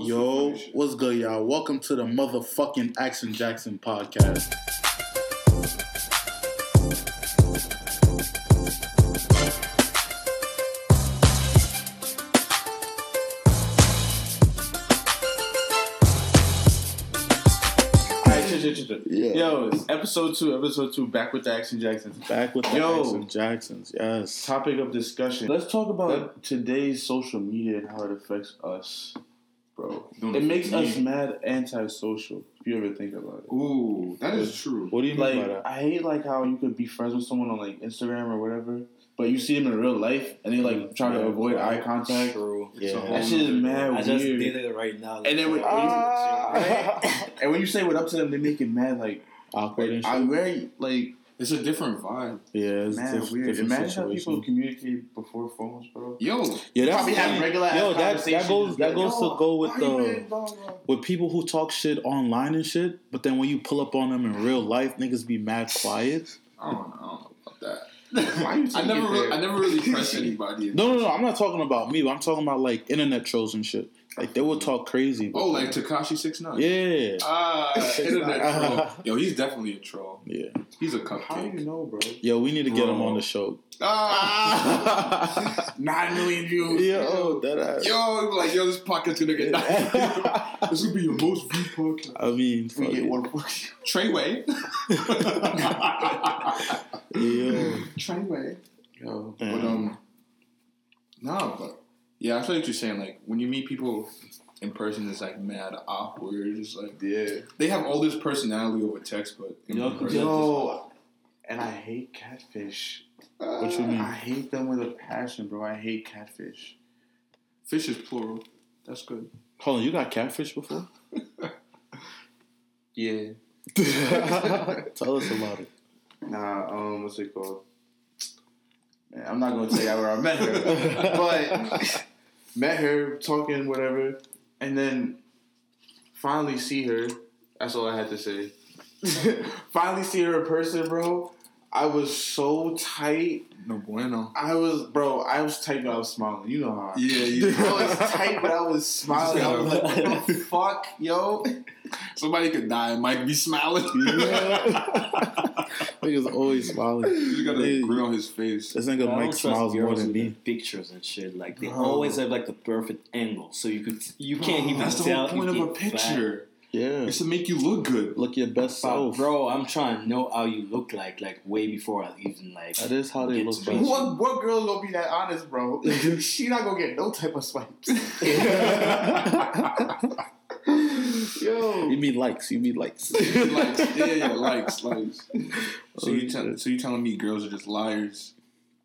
Yo, what's good, y'all? Welcome to the motherfucking Action Jackson podcast. Yeah. Yo, it's episode two, episode two, back with the Action Jacksons. Back with the Yo. Action Jacksons, yes. Topic of discussion. Let's talk about today's social media and how it affects us, bro. Don't It makes affect us me. mad antisocial. If you ever think about it. Ooh, that is true. What do you mean by that? I hate like how you could be friends with someone on like Instagram or whatever, but you see them in real life and they like try to avoid right. eye contact. True. It's Yeah. whole That shit is nother- mad I just weird. did it right now. And then when- Ah. And when you say what up to them, they make it mad like Awkward and I shit. very like It's a different vibe. Yeah, it's man diff- weird. different Imagine how people situation. communicate before phones, bro. Yo, Yeah, that's Probably have regular ass Yo, that that goes that goes yo, to go with the been? Blah, blah. with people who talk shit online and shit, but then when you pull up on them in real life, niggas be mad quiet. I don't know, I don't know about that. Why you I taking never, it really, there? I never really pressed anybody. No, no, no. I'm not talking about me. I'm talking about like internet trolls and shit. Like they will talk crazy. Oh, like Tekashi Six Nine. yeah, Ah, internet troll. Yo, he's definitely a troll. yeah. He's a How do you know, bro? Yo, we need to get him on the show. Ah, Nine million views. yo, that ass. yo, like yo, this podcast's gonna get. this will be your most viewed podcast. I mean, We fuck get it. one. Treyway. Yo, Treyway. Yo, But um, no, but yeah, I feel like you're saying like when you meet people in person, it's like mad awkward. It's like yeah. they have all this personality over text, but in Yo, person, Yo, and I hate catfish. what you mean? I hate them with a passion, bro. I hate catfish. fish is plural. That's good. Hold on, you got catfish before? Yeah. Tell us about it. Nah, um, what's it called? Man, I'm not gonna tell you where I met her, but met her talking whatever, and then finally see her. That's all I had to say. finally see her in person, bro. I was so tight. No bueno. I was, bro. I was tight, but I was smiling. You know how. I Yeah, yeah. I was tight, but I was smiling. I was like, what the fuck, yo? Somebody could die and Mike be smiling. Niggas always smiling. you got a Hey, grin on his face. This I nigga Mike smiles more than me. Pictures and shit. Like they Bro. always have like the perfect angle, so you could you can't even That's the whole point of a you're picture. Yeah, It's to make you look good. look your best fat. But, self. bro, I'm trying to know how you look like, like way before I even like. That is how they look to best. What what girl gonna be that honest, bro? she not gonna get no type of swipes. Yo, You mean likes? You mean likes? likes, yeah, yeah, likes, likes. So Oh, you tell, so you telling me girls are just liars?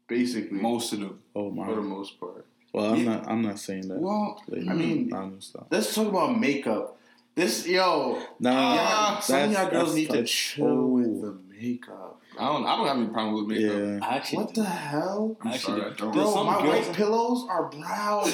basically, Most of them. Oh my. for the most part. Well, I'm Yeah. not. I'm not saying that. Well, Like, I mean- I understand. Let's talk about makeup. This yo, Nah, yeah, some of y'all girls need to chill oh. with the makeup. I don't. I don't have any problem with makeup. Yeah. Actually, What the hell, I'm Actually, sorry, I don't. Bro? some My girls- white pillows are brown.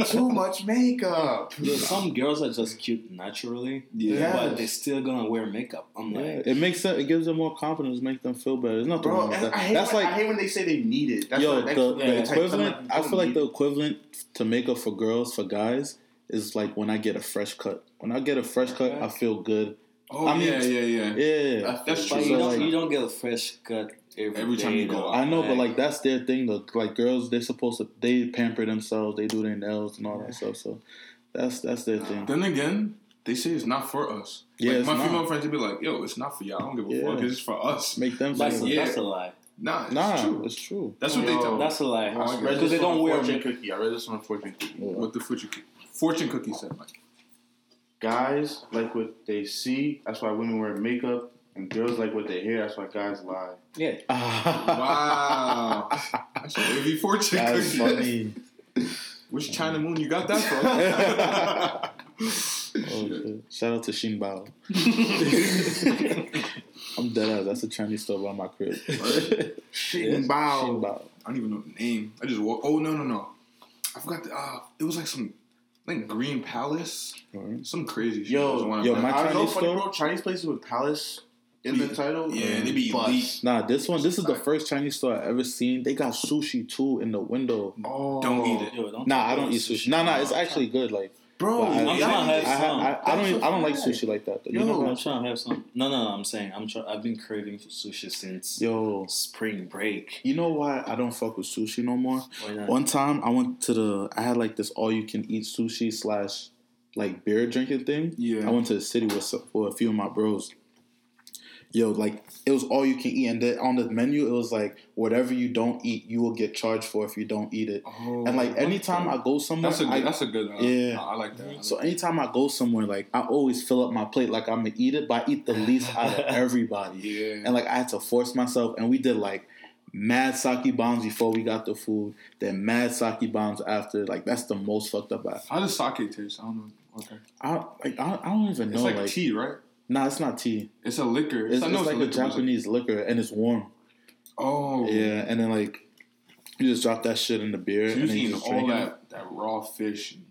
Too much makeup. There's some girls are just cute naturally, Yeah. but they're still gonna wear makeup. I'm Yeah, like, it makes them. It gives them more confidence, make them feel better. There's nothing Bro, wrong with that. I hate, That's when, like I hate when they say they need it. That's yo, what- that's the, what the equivalent. something I feel like the equivalent to makeup for girls for guys is like when I get a fresh cut. When I get a fresh cut, I feel good. Oh I mean- yeah, yeah, yeah. Yeah, That's feel but true. you So, don't like- you don't get a fresh cut every, Every time day, you go out. I know, but like that's their thing. though. like girls, they're supposed to they pamper themselves. They do their nails and all that stuff. So that's that's their thing. Then again, they say it's not for us. Yeah, like, it's my not. female friends would be like, "Yo, it's not for y'all. I don't give a Yeah. fuck. It's for us." Make them that's, feel Yeah. that's a lie. Nah, it's Nah, true. it's true. That's what Yo. they tell me. That's a lie. Oh, I I read. Because this they on don't a wear fortune make- cookie. I read this on a fortune cookie. Yeah. What the fortune fortune cookie said, like. Guys like what they see. That's why women wear makeup. And girls like what they hear. That's why guys lie. Yeah, Wow, that's a wavy fortune That's cookie. funny. Which China Moon you got that from? Oh, shit. Shout out to Shin Bao. I'm dead ass. That's a Chinese store by my crib. Shit, Shin. Bao. I don't even know the name. I just walk. Oh no no no! I forgot. The, uh, it was like some like Green Palace, Alright. some crazy shit. Yo, It was one of yo, my I know Chinese funny, store? bro. Chinese places with palace in the title. Yeah, mm, they be bust. elite. Nah, this one. This is the first Chinese store I ever seen. They got sushi too in the window. Oh, Don't eat it. Yo, don't Nah, I don't about eat sushi. Nah, nah, it's actually good. Like bro. But I, I'm trying to have I, some. I, I don't even, I don't like sushi like that. Though. You Yo. know I'm trying to have some. No, no, no. I'm saying I'm try, I've been craving for sushi since Yo, spring break. you know why I don't fuck with sushi no more? Why not? One time I went to the I had like this all you can eat sushi slash like beer drinking thing. Yeah. I went to the city with some, with a few of my bros. Yo, like it was all you can eat, and then on the menu it was like whatever you don't eat, you will get charged for if you don't eat it. Oh, And like anytime I go somewhere, that's a good. I, that's a good. Uh, Yeah. I like that. so anytime I go somewhere, like I always fill up my plate, like I'm gonna eat it, but I eat the least out of everybody. yeah. And like I had to force myself, and we did like mad sake bombs before we got the food, then mad sake bombs after. Like that's the most fucked up. I, How does sake taste? I don't know. Okay. I like I, I don't even know. It's like, Like, tea, right? Nah, it's not tea. It's a liquor. It's, I it's like a liquor, Japanese liquor, and it's warm. oh. Yeah, and then like you just drop that shit in the beer, So and you're then you eating just all drink it. that, that raw fish and,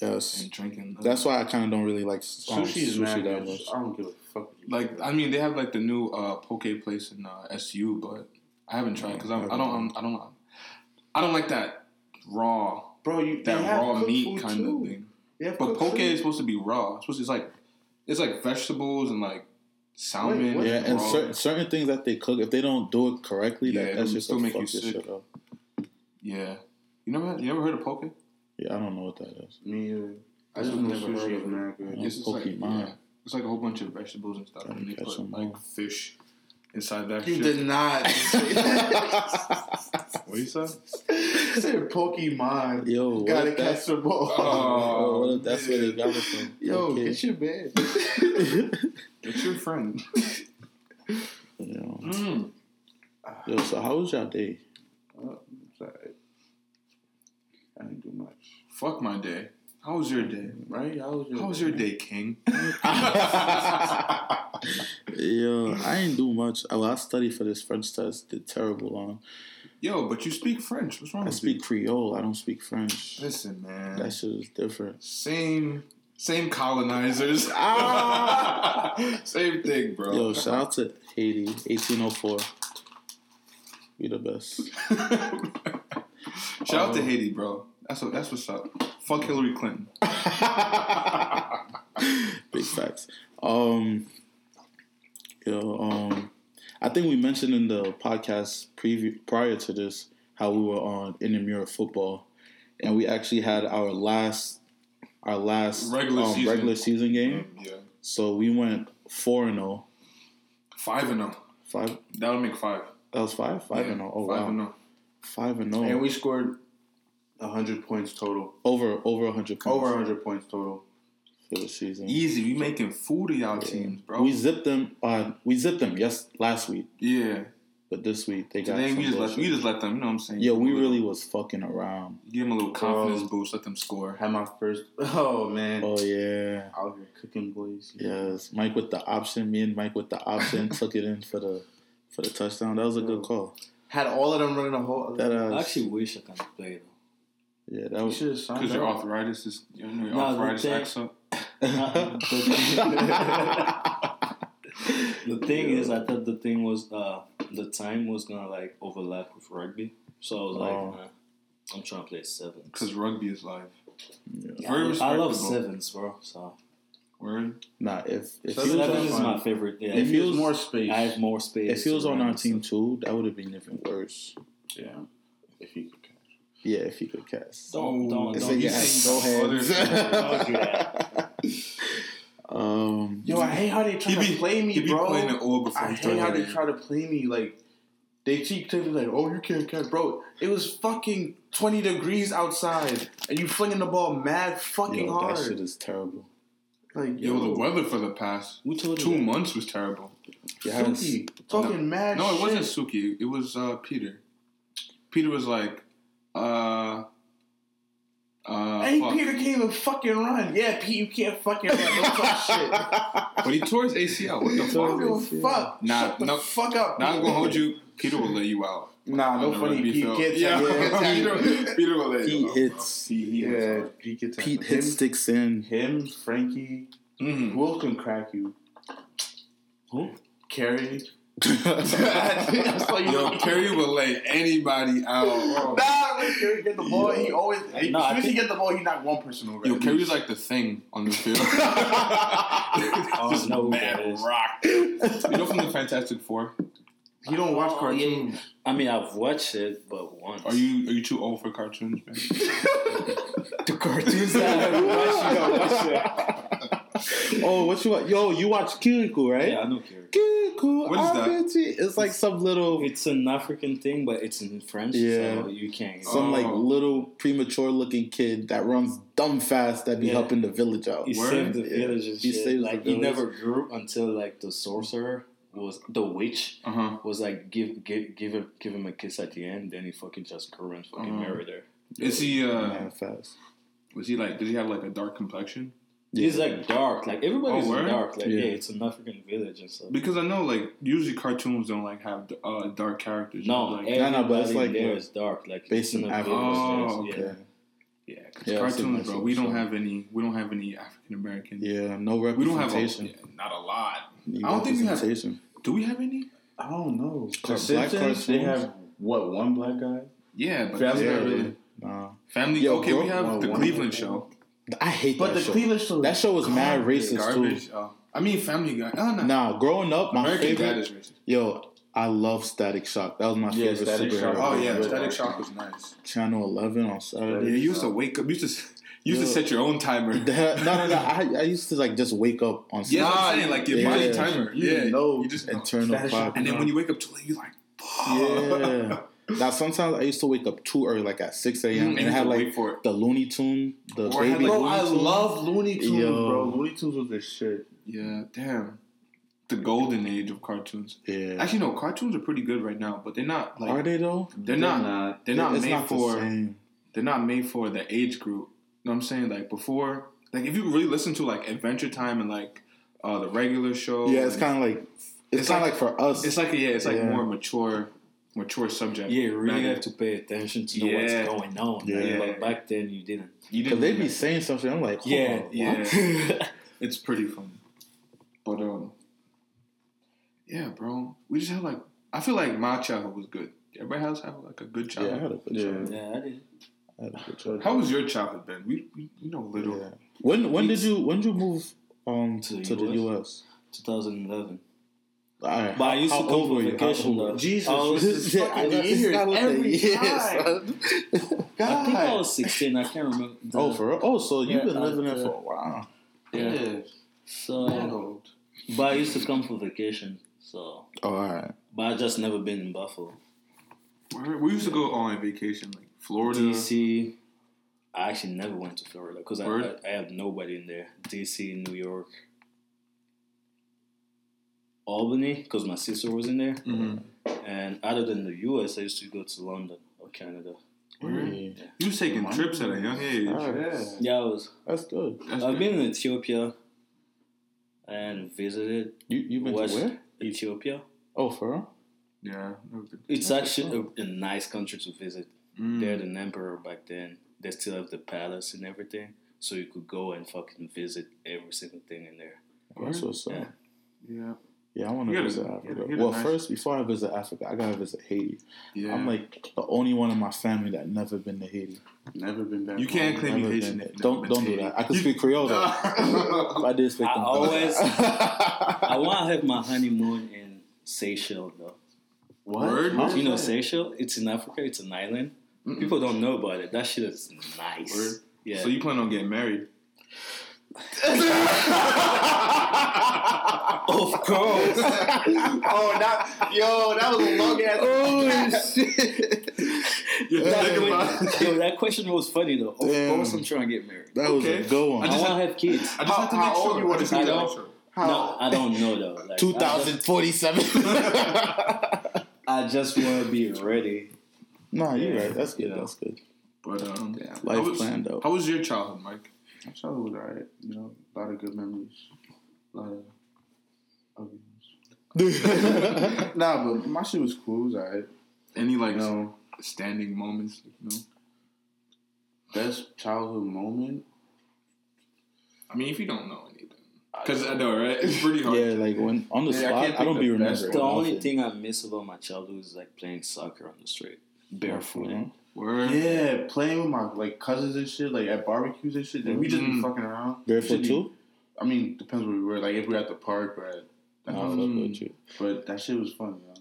Yes, and drinking. that's why I kind of don't really like um, Sushi is sushi that much. I don't give a fuck. Like I mean, they have like the new uh, poke place in uh, SU, but I haven't tried because I, I don't I don't I don't like that raw Bro, you that raw meat kind too. of thing. They have But poke food. is supposed to be raw. It's supposed to, it's like it's like vegetables and like salmon. Wait. Yeah, and raw. certain certain things that they cook, if they don't do it correctly, Yeah, that, that's just still to make fuck you sick. shit yeah. You never you never heard of poke? Yeah, I don't know what that is. Me either. I That's just know I've never sushi heard of. mad good. Yeah. It's like yeah, it's like a whole bunch of vegetables and stuff, and they catch put them like fish inside that You shit. did not. What you said? You said Pokemon. Yo, what Gotta if catch that's, the ball. Oh, what if that's where they got it from? Yo, Okay. get your bed. It's your friend. Yo. Mm. Yo, so how was your day? Oh, sorry. I didn't do much. Fuck my day. How was your day? Right? How was your How was your day, King? Yo, I didn't do much. Oh, I studied for this French test. Did terrible on. Yo, but you speak French. What's wrong I with speak Creole. I don't speak French. Listen, man. That shit is different. Same, same colonizers. Ah! same thing, bro. Yo, shout out to Haiti, 1804. We the best. Shout out to Um, Haiti, bro. That's what. That's what's up. Fuck Hillary Clinton. Big facts. Um, yo, um, I think we mentioned in the podcast preview prior to this how we were on intramural football, and we actually had our last our last Regular um, season. regular season game. Yeah. So we went four and zero. Five and zero. Five. That would make five. That was five. Five Yeah, and zero. Oh five wow. and zero. Five and zero. And we scored 100 points total. over over hundred points Over 100 points total. for the season. Easy. We making food of y'all teams, bro. We zipped them. Uh, we zipped them. Yes, last week, yeah. but this week they got. Today some we just let we just let them. You know what I'm saying? Yo, we Give them a really was fucking around. give them a little confidence Bro. boost. Let them score. Had my first. Oh, man. Oh yeah, Out here cooking boys. yes. Mike with the option. Me and Mike with the option took it in for the for the touchdown. That was a good call. Had all of them running a whole. That I actually wish I could play though. Yeah, that was. should have Because your arthritis is you know, your No, the arthritis thing- acts up. The thing is, I thought the thing was uh, the time was gonna like overlap with rugby, so I was like, Oh. nah, I'm trying to play sevens. Because rugby is live. Yeah, I, I love sevens, bro. So Word. Nah, if if So he sevens is my favorite. Yeah, If If he he was- was more space. I have more space. if he was on our team too, that would have been even worse. yeah. If he could catch. Yeah, if he could cast. Don't, don't, It's don't. like, you yeah, saying go that. ahead. Don't do that. Um, Yo, I hate how they try be to play me, He be bro. playing it all before I hate how they playing. try to play me. Like they keep taking like, "Oh, you can't catch, bro." It was fucking twenty degrees outside, and you flinging the ball mad fucking yo, hard. that shit is terrible. like, Yo, the weather for the past Who told two that? months was terrible. Yes. Suki talking mad. No, it shit. wasn't Suki. It was uh, Peter. Peter was like, uh, uh, Hey, fuck. Peter can't even fucking run. Yeah, Pete, you can't fucking run. Don't talk shit. but he tore his ACL. What the fuck? don't give a fuck. Nah, Shut the no- fuck up. Now I'm gonna hold you. Peter will lay you out. Nah, no funny. Pete field. gets yeah, yeah. Peter, Peter will lay He you out. Pete hits. He, he Yeah, Pete gets Pete him, hits sticks in. him, Frankie. Mm-hmm. Who else can crack you? Who? Kery. That's you Yo, Curry will lay anybody out. Nah, when Curry get the ball, he always. He, No, as soon as he get the ball, he knock one person over. Yo, Curry's like the thing on the field. Oh, no, who that is. rock. You know from the Fantastic Four? You don't watch Oh, yeah. cartoons. I mean, I've watched it, but once. Are you are you too old for cartoons, man? the cartoons that I have watched? You gotta watch oh, what you want? Yo, you watch Kirikou, right? Yeah, I know Kiri. Kirikou. What is that? Auntie. It's like some little, It's an African thing, but it's in French, Yeah. so you can't. some like Oh. little premature looking kid that runs dumb fast that be Yeah. helping the village out. He Word? saved the Yeah. village and He shit. saves like the he never grew until like the sorcerer was the witch Uh huh. was like give give give him give him a kiss at the end. Then he fucking just grew and fucking Uh-huh. married her. Is he? uh fast. Was he like? Did he have like a dark complexion? He's like dark. Like everybody's Oh, dark. Like yeah. Yeah. it's an African village and stuff. Because I know like usually cartoons don't like have uh, dark characters. No, like, everybody no, but it's like, there is dark. Like based it's in a Africa. Oh, there's- Okay. yeah, 'cause Yeah, I've cartoons, bro. We don't have any. We don't have any African American. Yeah, no We don't have a, representation. yeah, not a lot. Need I don't think we have- representation. Do we have any? I don't know. Car- The black Simpsons, they have what one black guy? Yeah, but Family that's Yeah, not really Nah. family. Yo, okay, bro, we have well, the Cleveland of show. I hate But that the show. Cleveland show. that show was mad racist garbage. too. Oh. I mean, Family Guy. Uh, oh no, Nah, growing up, my American favorite. Dad is racist. Yo, I love Static Shock. That was my Yeah, favorite Static superhero. Shock. Oh Yeah, yeah, good. Static Shock was nice. Channel 11 on Yeah, Saturday. you used to wake up. You used to you used to set your own timer. The- no, no, no. I, I used to like just wake up on Yeah, Saturday I'm saying like your Yeah. body timer. You Yeah, no, you just know. and turn the clock. And then when you wake up too late, you're like, Fuck. yeah. Now sometimes I used to wake up too early, like at 6 a.m. And you it had have like wait for the Looney Tune, the Or it had, baby like- Bro, Looney I Tune. love Looney Tunes, Yo. bro. Looney Tunes was the shit. Yeah, damn. The golden age of cartoons. Yeah. Actually, no, cartoons are pretty good right now, but they're not like Are they though? they're not they're not it's made not the for same. they're not made for the age group. You know what I'm saying? Like before, like if you really listen to like Adventure Time and like uh the regular show, Yeah, it's kind of like it's, It's kind of like- like, for us. it's like yeah, it's like Yeah. more mature, mature subject. Yeah, you really Back- have to pay attention to know Yeah. what's going on. Yeah. Yeah. But back then you didn't. You didn't They'd be saying something. I'm like, Yeah, on, yeah. what? It's pretty funny. But um Yeah, bro. We just had like I feel like my childhood was good. Everybody has have like a good yeah, I childhood. had a good Yeah. childhood. yeah, I did. I had a good childhood. How was your childhood, Ben? We we, we know little. Yeah. When when did you when did you move um To to, the the US? US? 2011. All right. But I used how to come for were you? How vacation though. Jesus, I was, this is fucking that's years not every yeah, time. son. I think I was 16. I can't remember. the- Oh, for real? Oh, so you've Yeah, been living there uh, for a while. Yeah. So, Old. but I used to come for vacation. So, Oh, all right. but I just never been in Buffalo. Where- We used to go on vacation, like Florida. DC. I actually never went to Florida because I, I, I have nobody in there. DC, New York, Albany because my sister was in there. Mhm. And other than the U.S., I used to go to London or Canada. Word. Yeah. You was taking trips at a young age. All right. Yeah. Yeah, I was. That's good. That's I've good. been in Ethiopia and visited You you've been West to where? Ethiopia. Oh, for real? Yeah. It's That's actually a, a nice country to visit. Mm. They had an emperor back then. They still have the palace and everything, so you could go and fucking visit every single thing in there. That's what's up. Yeah. Yeah. Yeah, I want to visit Africa. you Well, nice- first, before I visit Africa, I gotta visit Haiti. Yeah. I'm like the only one in my family that never been to Haiti. Never been back. You can't home. claim you Haitian. been if Don't never don't been do to that. I can speak Creole though. I did speak. I them always- I I want to have my honeymoon in Seychelles, though. What? Word? Where's You know? Seychelles? It's in Africa. It's an island. Mm-mm. People don't know about it. That shit is nice. Word. Yeah. So you plan on getting married? of course. oh, that yo, that was a long ass. oh shit! You're that, thinking about- yo, that question was funny though. Of Damn. course, I'm trying to get married. That was Okay. a good one. I, just want had- to have kids. I just How- have to make old sure. you want to have be to though? make sure. No, I don't know though. Like, I just- I just want to be ready. No, you're Yeah, right. That's good. yeah. That's good. But um, Yeah. how Life was, plan though. How was your childhood, Mike? My childhood was alright. You know, a lot of good memories. A lot of ugliness. nah, but my shit was cool. It was alright. Any like You know, standing moments? You know? best childhood moment. I mean, if you don't know anything, Because I know, right? It's pretty hard. Yeah, like when on the Yeah, spot, can't I, don't be the remembering. The only thing I miss about my childhood is like playing soccer on the street, barefooted. Word. Yeah, playing with my like cousins and shit, like at barbecues and shit. Then we just be Mm. fucking around. barefoot Should too. I mean, depends where we were. Like if we're at the park or at the I'll house. Mm. with. But that shit was fun, man.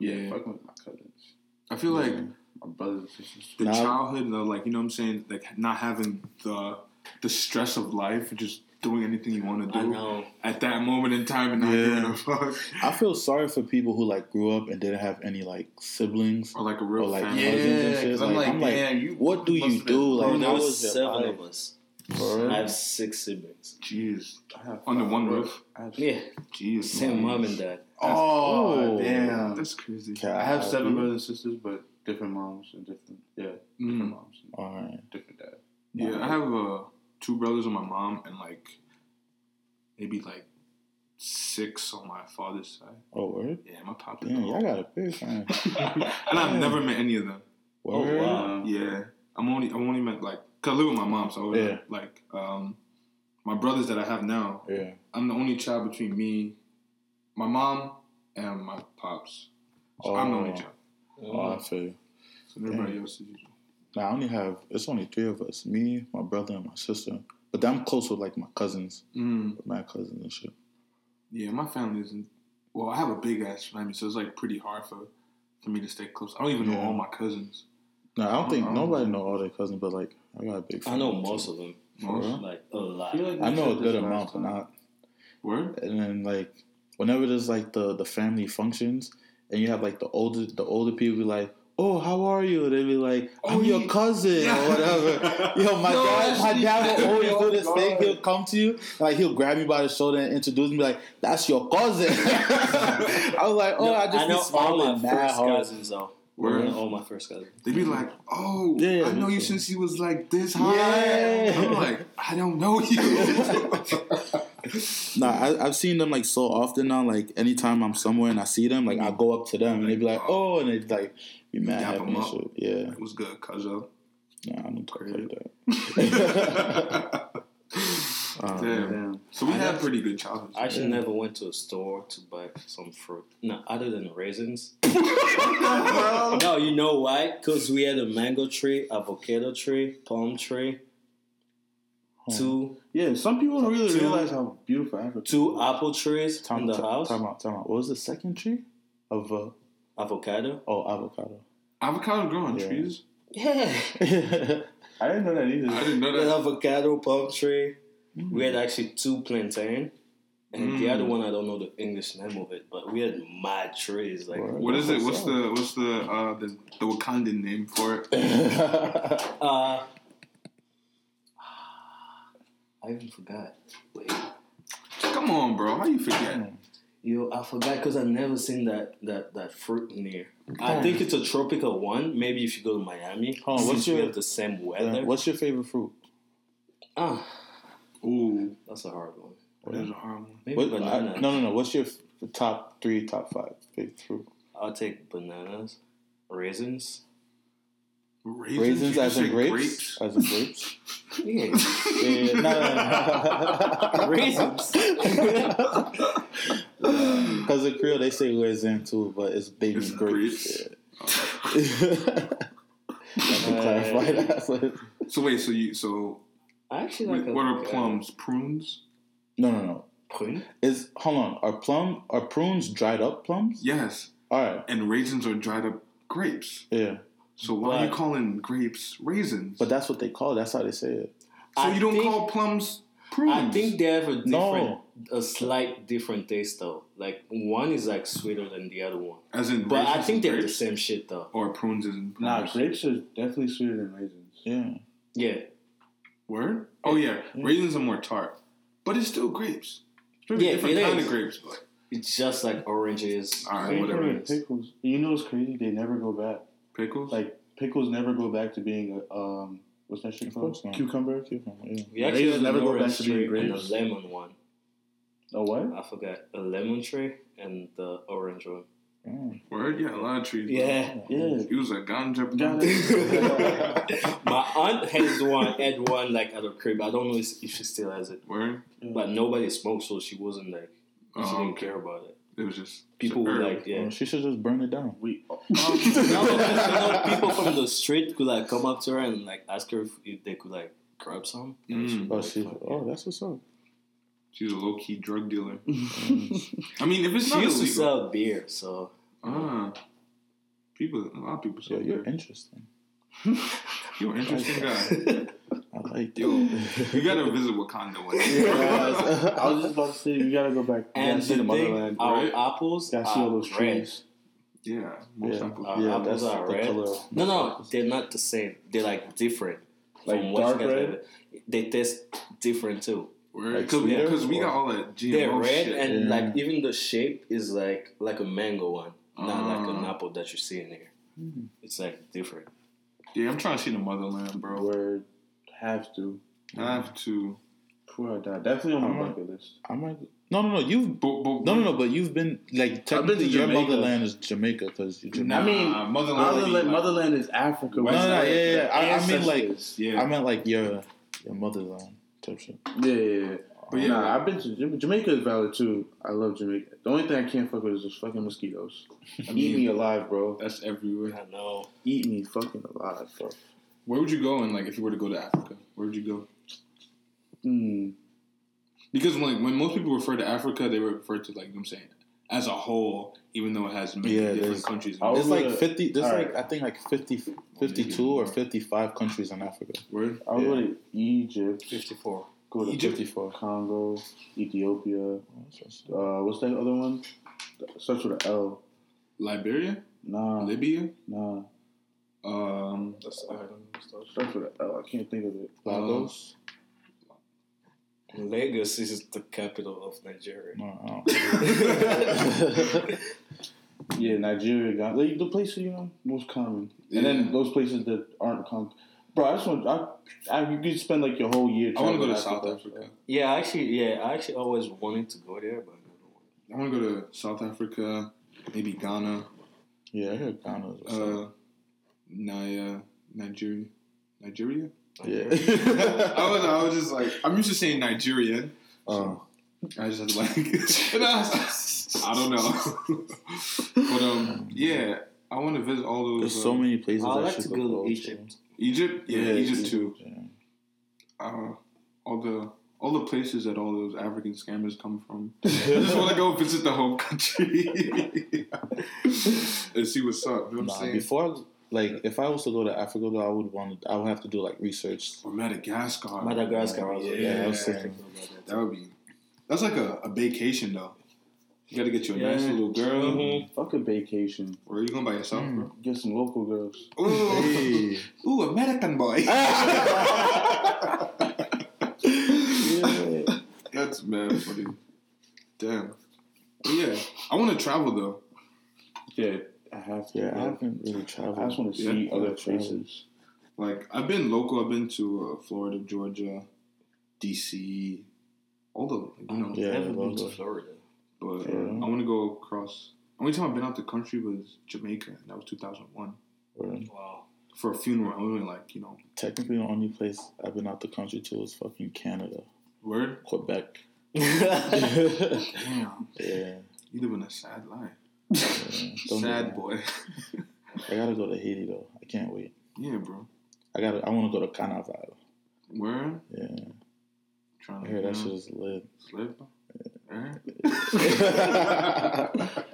Yeah, Yeah. fucking with my cousins, I feel like my brothers and sisters. the Now- childhood, though, like you know what I'm saying, like not having the the stress of life just doing anything you want to I do know. at that moment in time and not Yeah. giving a fuck, I feel sorry for people who like grew up and didn't have any like siblings. or like a real Or, like, family. Yeah, cousins and shit. 'cause I'm Like, like, I'm like, damn, you. what do you have been- do? Like, Bro, there was was seven of us. For real? I have six siblings. Jeez, I have under one roof. Have Yeah, Jeez, same mom and dad. Oh, Oh. damn. That's crazy. I have seven Copy. brothers and sisters, but different moms and different, yeah, different Mm. moms, and All right. different dad. Yeah, I have uh, two brothers on my mom and like maybe like six on my father's side. Oh, word? Yeah, my pop. is Damn, the y'all got a big fan. and I've never met any of them. Oh, wow. Yeah, I'm only I'm only met like cause I live with my mom, so I always Yeah. like um my brothers that I have now. Yeah. I'm the only child between me, my mom, and my pops. So I'm the only Oh. child. Oh, I feel you. So everybody else is. Nah, I only have, it's only three of us me, my brother, and my sister. But I'm close with like my cousins, Mm, my cousins and shit. yeah, my family isn't. Well, I have a big ass family, so it's like pretty hard for for me to stay close. I don't even know all my cousins. No, I don't think I don't nobody know. know all their cousins, but like I got a big. I know most too. of them. Most? Like a lot. like I know a good amount, last but not. Word? And then like whenever there's like the the family functions, and you have like the older the older people be like, "Oh, how are you?" They'd be like, "I'm Oh, your yeah. cousin" or whatever. Yo, my No, dad, my dad will always do oh, this Oh, thing. He'll come to you, like he'll grab me by the shoulder and introduce me, like, "That's your cousin." I was like, "Oh, No, I just I know all my mad first hard." cousins though. Word? I know all my first cousins. They'd be like, "Oh, Yeah, I know you too. since he was like this high." Yeah. I'm like, I don't know you. Nah, I, I've seen them like so often now. Like anytime I'm somewhere and I see them, like I go up to them and they be like, "Oh," and they like be mad Dap happy 'em and shit. Yeah, it was good, cuzzo. nah, I don't talk Crazy. like that. Um, Damn. Damn. So we I had pretty good childhoods. I actually Yeah. never went to a store to buy some fruit. No, other than raisins. No, you know why? Because we had a mango tree, avocado tree, palm tree, huh. two Yeah, some people don't really Two- realize how beautiful Africa two apple trees Time, in the time, house. time out, time out. What was the second tree? Of uh, Avocado. oh, avocado. Avocado grow on Yeah. trees. Yeah. I didn't know that either. I didn't know We had that. avocado, palm tree. We had actually two plantain. And the Mm. other one, I don't know the English name of it, but we had mad trees. Like, Word. What is it? What's the what's the uh the, the Wakandan name for it? uh, I even forgot. Wait, Come on, bro. How you forget? yo, I forgot because I never seen that that that fruit near. I think it's a tropical one. Maybe if you go to Miami, on, what's your- have the same weather. What's your favorite fruit? Ah, Ooh, that's a hard one. that is a hard one. Maybe What, banana. I, no, no, no. What's your f- top three, top five favorite fruit? I'll take bananas, raisins. Raisins, Raisins as in say grapes? As in grapes? Yeah, yeah, no, no, no. raisins. Because in Creole they say raisin too, but it's baby It's grapes. grapes. Yeah. I can clarify that. So- So wait, so you so I actually like. what are avocado. plums? Prunes? No, no, no. Prune? Is hold on. Are plum are prunes dried up plums? Yes, All right. and raisins are dried up grapes. Yeah, So why are you calling grapes raisins? but that's what they call. it. That's how they say it. so I you don't think- call plums prunes? I think they have a different, No. a slight different taste though. Like one is like sweeter than the other one, as in but I think they're the same shit though. or prunes is in Nah, grapes are definitely sweeter than raisins. Yeah. Yeah, Word? Oh yeah, Yeah. raisins are more tart, but it's still grapes. It's Yeah, different it kind is. of grapes, but it's just like oranges. All right, whatever. pickles. You know what's crazy? They never go back. Pickles. Like pickles never go back to being a um. What's that shit Of called? course not. Cucumber. Cucumber, yeah. We actually Raisins never go back to being tree and a grapes. lemon one. A what? I forgot a lemon tree and the orange one. Mm. Word? Yeah, a lot of trees. bro. Yeah. Yeah. He was a ganja. Got it. My aunt has one, had one like at her crib. I don't know if if she still has it, Word? but nobody smoked, so she wasn't like she Oh, didn't okay. care about it. It was just People it's a like, yeah. Well, she should just burn it down. We. no, you know, people from the street could like come up to her and like ask her if, if they could like grab some. Mm. she'd Oh, like, she. Oh, that's what's up. She's a low key drug dealer. I mean, if it's She not used to sell beer, so ah, people, a lot of people Yo, sell you're beer. interesting. You're an interesting guy. I like Yo, that. you gotta visit Wakanda one day. Yeah, I was just about to say you gotta go back. We and see the the motherland. our right? apples Gotta see all those red. trees. Yeah, most Yeah. apples. Uh, yeah, apples that's are the red. color. No, no, they're not the same. They're like different. Like from dark red? have. They taste different too. Like Because we got all that GMO They're red shit. and Yeah. like even the shape is like like a mango one, not like an Ah. apple that you see in here. Hmm. It's like different. yeah, I'm trying to see the motherland, bro. Word. Have to. I have to. Before I die. Definitely on my bucket list. I might. No, no, no. You've But, but, no, no, no. But you've been like I've been to your Jamaica. motherland is Jamaica because you're Nah, Jamaican. I mean, motherland. Motherland, like- motherland is Africa. No, West no, Side, yeah, yeah, yeah. I- I mean, like- Yeah. I meant like your your motherland type shit. Yeah, yeah, yeah. But yeah, nah, I've been to Jama- Jamaica is valid too. I love Jamaica. The only thing I can't fuck with is those fucking mosquitoes. I Eat mean, me alive, bro. That's everywhere. I know. Eat me fucking alive, bro. Where would you go And like if you were to go to Africa? Where would you go? Hmm. Because like when most people refer to Africa, they refer to like you know what I'm saying as a whole, even though it has many Yeah, different countries. in I it. There's like go fifty. There's alright. like I think like 50, 52 or fifty five countries in Africa. Word? I'll go to Egypt. Fifty four. Go to Egypt? Fifty four. Congo, Ethiopia. Uh, what's that other one? Starts with an L. Liberia, Nah, Libya, nah. um, That's the island stuff. Starts with an L. I can't think of it. Lagos. Lagos is the capital of Nigeria. No, I Yeah, Nigeria, Ghana. Like, the places you know most common, Yeah. and then those places that aren't common. Bro, I just want. I, I you could spend like your whole year. I want to go to South Africa. Africa. Yeah, actually, yeah, I actually always wanted to go there, but I want to go to South Africa, maybe Ghana, yeah, I heard Ghana. was what's up. uh, Naya, Nigeria, Nigeria. yeah. I was, I was just like, I'm used to saying Nigerian. Oh, I just had to like, I don't know, but um, yeah, I want to visit all those. there's so uh, many places. I I like should to go go to to. Egypt. Egypt, yeah, Egypt too. Yeah. Uh, all the all the places that all those African scammers come from. I just want to go visit the home country and see what's up. You know what I'm Nah, saying? before like if I was to go to Africa, though, I would want. To, I would have to do like research. or Madagascar. Madagascar also. Yeah, I was yeah. thinking That would be. That's like a, a vacation though. You got to get you a nice little girl. Mhm. Fuck a vacation. Or are you going by yourself, Mm. bro? Get some local girls. Ooh, Hey. ooh, American boy. Yeah. That's mad funny. Damn. But yeah, I want to travel though. Yeah, I have to. Yeah, I haven't really traveled. I just want to Yeah, see I other wanna places. Like I've been local. I've been to uh, Florida, Georgia, DC, all the you know. Yeah, I haven't been to Florida. But Yeah. I want to go across. The only time I've been out the country was Jamaica, and that was 2001 Word. Wow. for a funeral. I went like you know, Technically, the only place I've been out the country to is fucking Canada, word. Quebec. Damn, Yeah, you live in a sad life. Yeah. Sad boy. I gotta go to Haiti though. I can't wait. yeah, bro. I gotta. I want to go to Carnival. Where? Yeah, Trying I to hear that shit is lit. slip. Eh?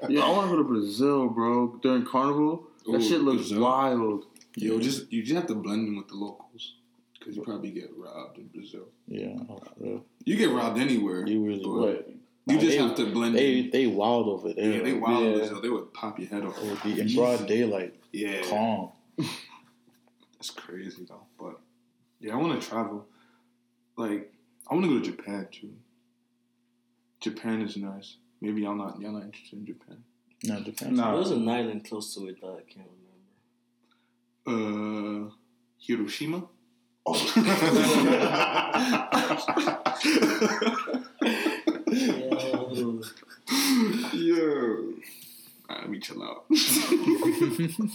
Yeah, I want to go to Brazil, bro. During Carnival, that shit looks Brazil? wild. Yo, just you just have to blend in with the locals because you probably get robbed in Brazil. Yeah, oh, for real. You get robbed anywhere. You really but would. But You just they- have to blend They in. they wild over there. Yeah, they wild in Yeah. Brazil. They would pop your head off. It would be in broad daylight, Yeah, calm. that's crazy though. But yeah, I want to travel. Like, I want to go to Japan too. Japan is nice. Maybe y'all not y'all not interested in Japan. No, Japan. Nah. There's an island close to it that I can't remember. Uh, Hiroshima. Yeah. Yo. Alright, let me chill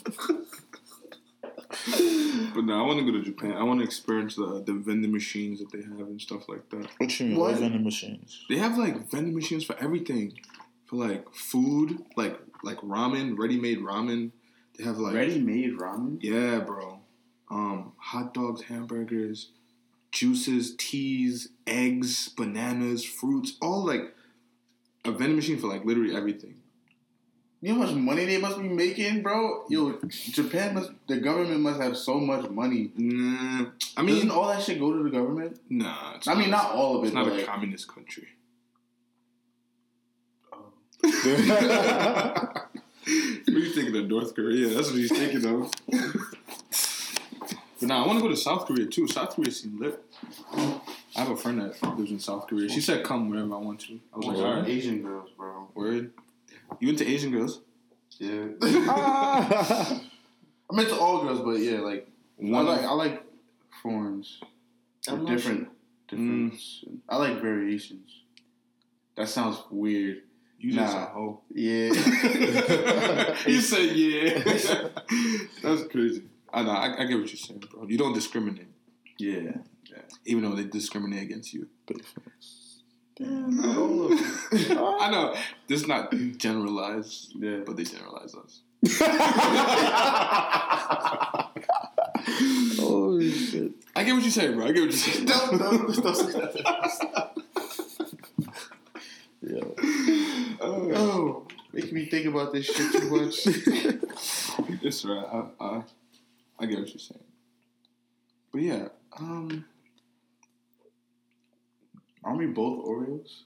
But now I want to go to Japan. I want to experience the the vending machines that they have and stuff like that. What you mean? What? What vending machines? They have like vending machines for everything, for like food, like like ramen, ready made ramen. They have like Ready-made ramen. yeah, bro. Um, hot dogs, hamburgers, juices, teas, eggs, bananas, fruits, all like a vending machine for like literally everything. You know how much money they must be making, bro? Yo, Japan must. The government must have so much money. Nah, I I mean, mean, all that shit go to the government? nah. It's I mean, not all of it. It's not a like, communist country. oh. what are you thinking of North Korea? That's what he's thinking of. but nah, I want to go to South Korea too. South Korea seems lit. I have a friend that lives in South Korea. She said come whenever I want to. I was like, all right, Asian girls, bro. word. You into Asian girls? Yeah. Ah. I'm into all girls, but yeah, like I One like I like foreigns. I'm not different, different. I like variations. That sounds weird. You just Nah. a hoe. Yeah. you said yeah. That's crazy. I know. I, I get what you're saying, bro. You don't discriminate, yeah. even though they discriminate against you. Damn, all of it. I know. This is not generalized, Yeah. but they generalize us. Holy shit. I get what you say, bro. I get what you say. Don't, don't, don't say that. Yo. Oh, making me think about this shit too much. It's right. I, I, I get what you're saying. But yeah, um, Aren't we both Oreos?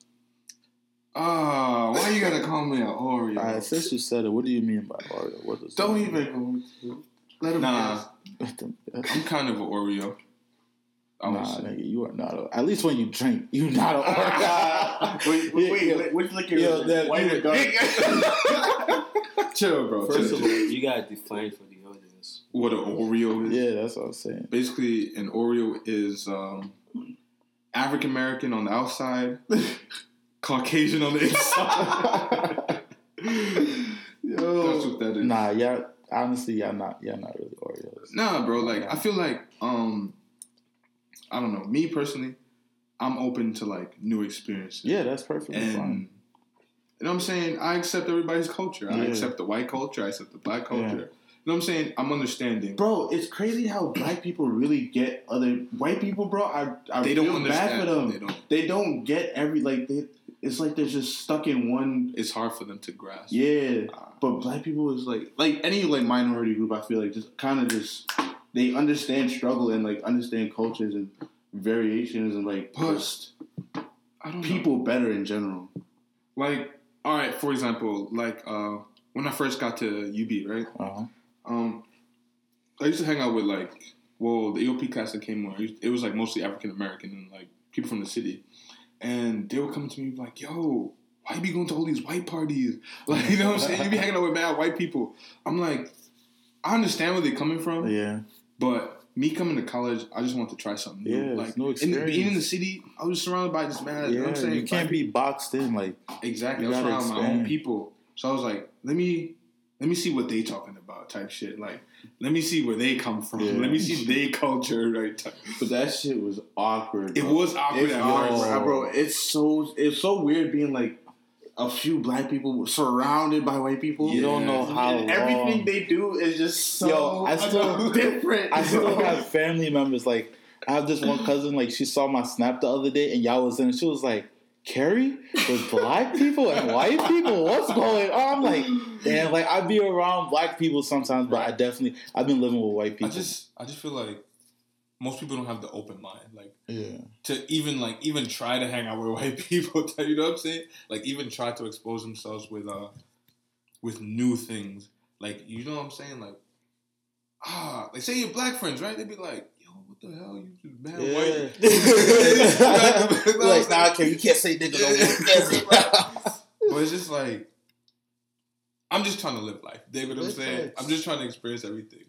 ah, why you gotta call me an Oreo? Alright, since you said it, what do you mean by Oreo? What does Don't that even go into Let him Nah. I'm kind of an Oreo. I would Nah, nigga, you are not. A, at least when you drink, you're not an Oreo. wait, wait, wait, Yeah, wait, which liquor Yo, is it? that- White you- or dark? Chill, bro. First chill, of all, you gotta define for the audience. what an Oreo is? Yeah, that's what I'm saying. Basically, an Oreo is um, African American on the outside, Caucasian on the inside. That's what that is. Nah, y'all. Honestly, y'all not. Y'all not really Oreos. Nah, bro. Like I feel like um, I don't know. Me personally, I'm open to like new experiences. Yeah, that's perfectly and fine. you know what I'm saying. I accept everybody's culture. I accept the white culture. I accept the black culture. Yeah. You know what I'm saying? I'm understanding. Bro, it's crazy how black people really get other white people, bro. I, I they don't understand. for them. They don't. They don't get every like they. It's like they're just stuck in one. It's hard for them to grasp. Yeah, Ah. but black people is like like any like minority group. I feel like just kind of just they understand struggle and like understand cultures and variations and like I don't know. people better in general. like all right for example like uh when i first got to ub right Uh-huh. Um i used to hang out with like well the eop class that came on it was like mostly african american and like people from the city and they would come to me like yo why you be going to all these white parties like you know what i'm saying you be hanging out with mad white people i'm like i understand where they're coming from Yeah, but me coming to college, I just want to try something new. Yeah, like it's new in the, being in the city, I was surrounded by this man. you know yeah. what I'm saying? you can't be boxed in. Like, Exactly. I was around my own people. So I was like, let me let me see what they talking about type shit. Like, let me see where they come from. Yeah. Let me see their culture, right? type. But that shit was awkward. It bro. was awkward It's at awkward, first. Bro. It's so it's so weird being like a few black people surrounded by white people. you don't know how and everything they do is just so Yo, I still- different. I still bro. have family members. Like, I have this one cousin. Like, she saw my snap the other day, and y'all was in. it. She was like, "Kery, with black people and white people, what's going on?" I'm like, damn. Like, I'd be around black people sometimes, but I definitely I've been living with white people. I just I just feel like most people don't have the open mind, like yeah, to even like even try to hang out with white people. You know what I'm saying? Like even try to expose themselves with uh with new things. Like you know what I'm saying? Like ah, like say your black friends, right? They'd be like, yo, what the hell? You just mad white. yeah. like, nah, okay, you can't say nigga. no more. But it's just like I'm just trying to live life. Dig what I'm saying? life. I'm just trying to experience everything.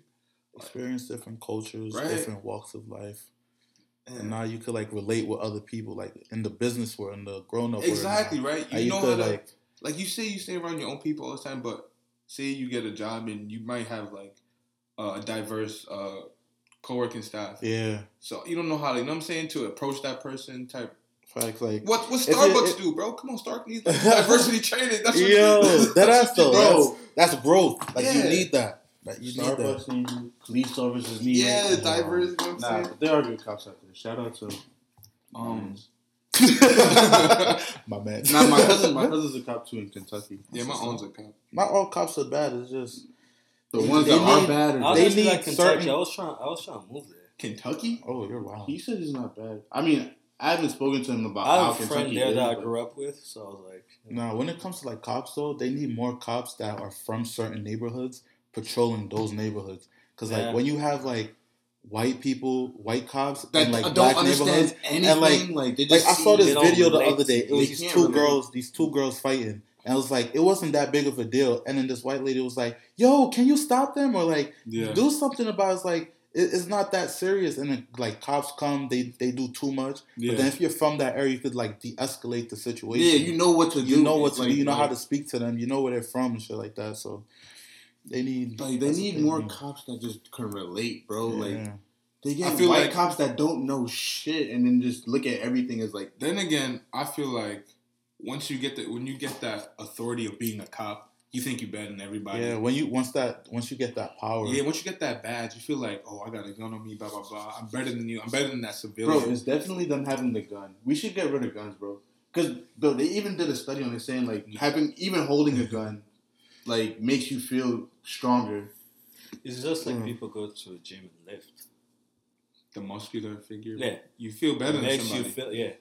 Experience different cultures, Right. different walks of life, and And now you could like relate with other people, like in the business world, in the grown up exactly world. Exactly, right. You You know how to like like you say you stay around your own people all the time, but say you get a job and you might have like uh, a diverse uh, co-working staff. Yeah, So you don't know how to, you know what I'm saying, to approach that person type. facts like What what If it- Starbucks it- do, bro? Come on, Starbucks needs like, diversity training. That's what yo, you, that ass what you though. do. That's, that's growth. Like you need that. Like you need that. Starbucks need police services need Yeah, it. diverse. You know what I'm Nah, saying? but there are good cops out there. Shout out to Um, My man. Nah, my cousin, my cousin's a cop too in Kentucky. yeah, my own's a cop. Not all cops are bad. It's just The They- ones they that are bad I are They need like Kentucky. certain- I was trying. I was trying to move there. Kentucky? oh, you're wild. He said he's not bad. I mean, I haven't spoken to him about I how have a friend Kentucky there is, that I grew up with, so I was like, Nah, when it comes to like cops though, they need more cops that are from certain neighborhoods patrolling those neighborhoods. Cause like Yeah. when you have like white people, white cops that in like don't black neighborhoods, anything. and, like, like- they like I saw this video the other day. It was these two relate. girls, these two girls fighting, and I was like, it wasn't that big of a deal. And then this white lady was like, "Yo, can you stop them or like Yeah. do something about?" It. It's like it, it's not that serious. And then like cops come, they they do too much. Yeah. But then if you're from that area, you could like de-escalate the situation. Yeah, you know what to do. you know what to Like- do. You know how to speak to them. You know where they're from and shit like that. So they need Like they need more man. cops that just can relate, bro. Like they get I feel white like- cops that don't know shit and then just look at everything as like Then again, I feel like once you get the when you get that authority of being a cop, you think you're better than everybody. yeah, when you once that once you get that power, Yeah, once you get that badge, you feel like, oh, I got a gun on me, blah blah blah. I'm better than you. I'm better than that civilian. Bro, civilian. it's definitely them having the gun. We should get rid of guns, bro. Because bro, they even did a study on it saying like having even holding a gun, like makes you feel stronger. it's just like Mm. people go to a gym and lift. the muscular figure. Yeah, You feel better it than makes somebody. you feel. Yeah,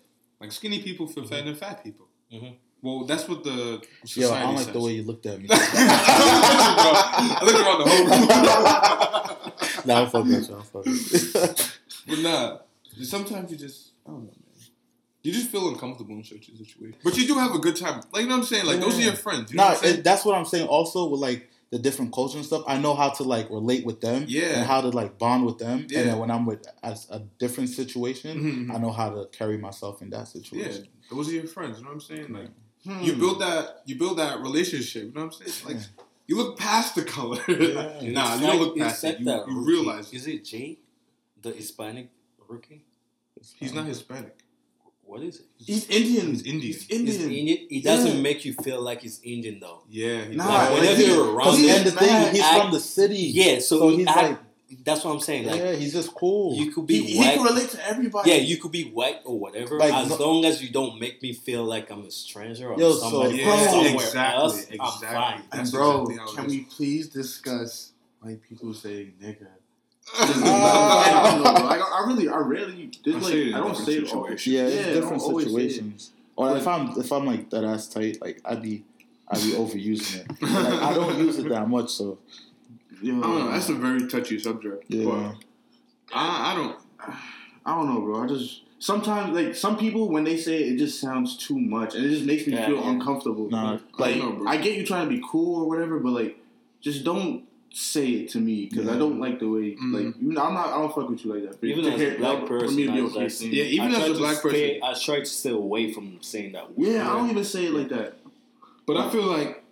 like skinny people feel better than fat people. Mhm. Well, that's what the yo, I don't like says. the way you looked at me. I look around the whole room. nah, I'm fucking with you. I'm fucking with you. But nah, sometimes you just, I don't know, man. You just feel uncomfortable in certain situations. But you do have a good time. Like, you know what I'm saying? Like, those are your friends. You know Nah, what it, that's what I'm saying. Also, with like the different culture and stuff, I know how to like relate with them. Yeah. And how to like bond with them. Yeah. And then when I'm with as a different situation, Mhm. I know how to carry myself in that situation. Yeah, those are your friends. You know what I'm saying? Like, Hmm. you build that, you build that relationship. You know what I'm saying? Like, you look past the color. Yeah. nah, It's you like- don't look it's past it. You, you realize Is it Jay, the Hispanic rookie? he's not Hispanic. What is it? He's Indian. He's Indian. He's It's Indian. Indian. It doesn't Yeah. make you feel like it's Indian though. Yeah, he's Nah, Like, like, whenever he- you're around Cause He's and the thing, he's Act- from the city. Yeah, so, So he he's act- like, that's what I'm saying. Like yeah, he's just cool. you could be He, he can relate to everybody. yeah, you could be white or whatever, Like, as no- long as you don't make me feel like I'm a stranger or Yo, so- somebody Yeah, somewhere exactly, else. exactly. I'm fine. And bro, exactly can we please discuss white people saying nigga? Ah. I don't know. bro. I, I really, I rarely. I like, say it in I don't say it all. situations. yeah, it's Yeah, different don't always say it. situations. Or if I'm if I'm like that ass tight, like I'd be I'd be overusing it. Like, I don't use it that much, so Yo, I don't know. That's a very touchy subject. yeah. But I, I don't. I don't know, bro. I just sometimes like some people when they say it, it just sounds too much, and it just makes me Yeah, feel yeah. uncomfortable. Nah, like I don't know, bro. I get you trying to be cool or whatever, but like just don't say it to me because I don't like the way Mm. like you know, I'm not I don't fuck with you like that. For, Even to as hear- a black for person, me to be okay like- Yeah, even I as a black stay, person. I try to stay away from saying that word. yeah, I don't even say it like that. But I feel like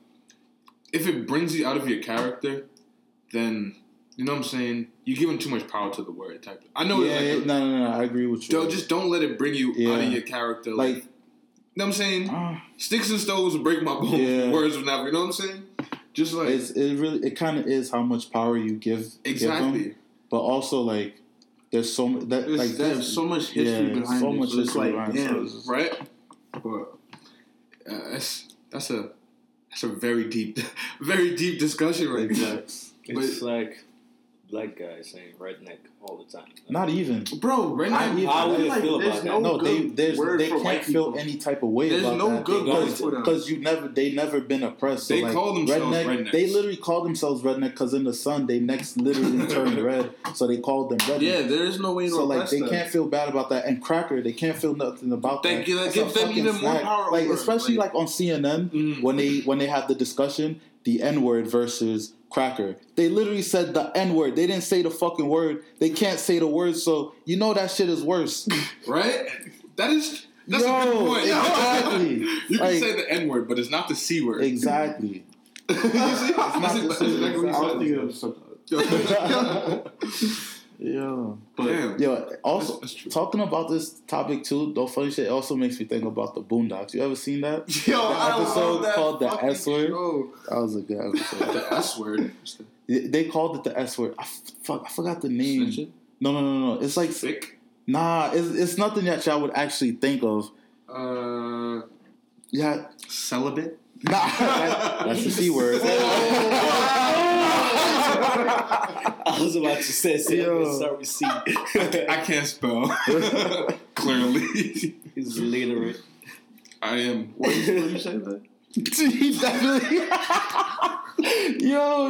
if it brings you out of your character, then you know what I'm saying. You're giving too much power to the word type. I know. yeah, it's like, no, no, no, I agree with you. Don't, just don't let it bring you out of your character. Like, like, you know what I'm saying? ah, Sticks and stones will break my bones. Yeah. Words will never. You know what I'm saying? Just like it's it really it kind of is how much power you give give exactly. them, but also like there's so mu- that There's, like there's so much history yeah, behind so it. much so it's history like, behind it, damn. it's right? But uh, that's that's a that's a very deep, very deep discussion right there. Exactly. It's like black guys saying redneck all the time. Not even. Bro, Right I, now, I how would feel like feel about no, that? No, they good there's they can't feel people. any type of way There's about no that. good word because for them. because you never they never been oppressed. So They like, call themselves redneck, rednecks. They literally call themselves redneck because in the sun they necks literally turned red, so they called them redneck. Yeah, there is no way to So like they them. can't feel bad about that, and cracker they can't feel nothing about They that. give- That's give a them even more power Like especially like- like on CNN Mhm. when they when they have the discussion, the N word versus cracker. They literally said the N word. They didn't say the fucking word. They can't say the word, so you know that shit is worse. Right? That is that's a Yo, good point. exactly. you can Like- say the N word, but it's not the C word. exactly. That's, not that's the exactly same. what he I was said. thinking of something. Yeah. But Damn. Yo, also That's- that's talking about this topic too, the funny shit also makes me think about the Boondocks. You ever seen that? Yo, I episode that called The S Word? That was a good episode. The S word. They- called it the S word. I f- fuck, I forgot the name. Snitching? No, no, no, no. It's like Thick. nah. It's, it's nothing that y'all would actually think of. Uh, Yeah, celibate. nah. that- that's the c word. I was about to say, say Yo. Start with C. I can't spell. Clearly, He's literate. I am. What did you, what did you say, man? he definitely. Yo.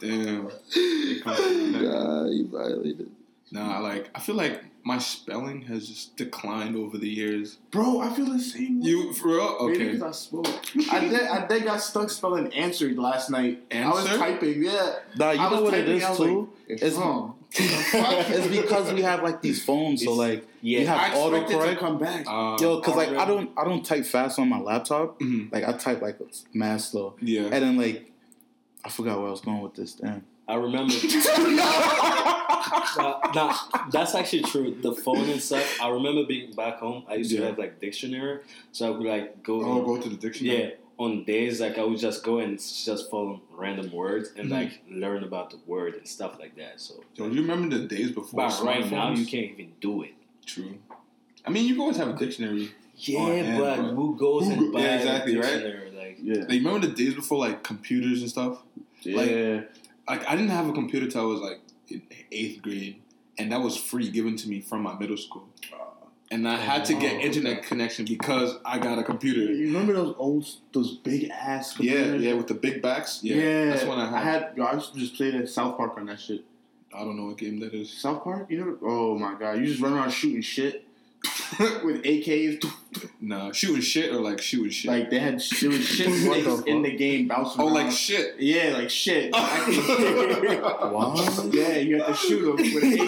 Damn. It comes from that. God, you violated. Nah, like I feel like my spelling has just declined over the years. Bro, I feel the same way. You for real? Maybe because I spoke. I did. I did got stuck spelling answered last night. Answer? I was typing. Yeah. Nah, you I know what it typing, is too. like, it's It's- wrong. it's because we have like these phones, so like Yeah. you have I expected autocorrect. come back. Uh, Yo, cause like I don't I don't type fast on my laptop. Mhm. Like I type like mad slow, Yeah. and then like I forgot where I was going with this. Damn. I remember. nah, nah, that's actually true. The phone and stuff. I remember being back home. I used to have like dictionary, so I would like go. Oh, go to the dictionary. yeah, on days like I would just go and just follow random words and Mhm. like learn about the word and stuff like that. So, Yo, you remember the days before? but right now you can't even do it. True. I mean, you can always have a dictionary. Yeah, but bro. who goes and Who go- buys yeah, exactly, a right? Like, yeah. Like, you remember the days before like computers and stuff? Yeah. Like, I didn't have a computer till I was like in eighth grade, and that was free given to me from my middle school. And I had to get Oh, internet connection because I got a computer. You remember those old, those big ass Yeah, computers? yeah, with the big backs. Yeah, Yeah, that's when I had. I had. Yo, I used to just play that South Park on that shit. I don't know what game that is. South Park, you know? Oh my god, you just run around shooting shit with AKs. Nah, shooting shit or like shooting shit. Like they had there was shit What the in the game bouncing. oh, around. like shit. yeah, like shit. What? yeah, you have to shoot them with an AK.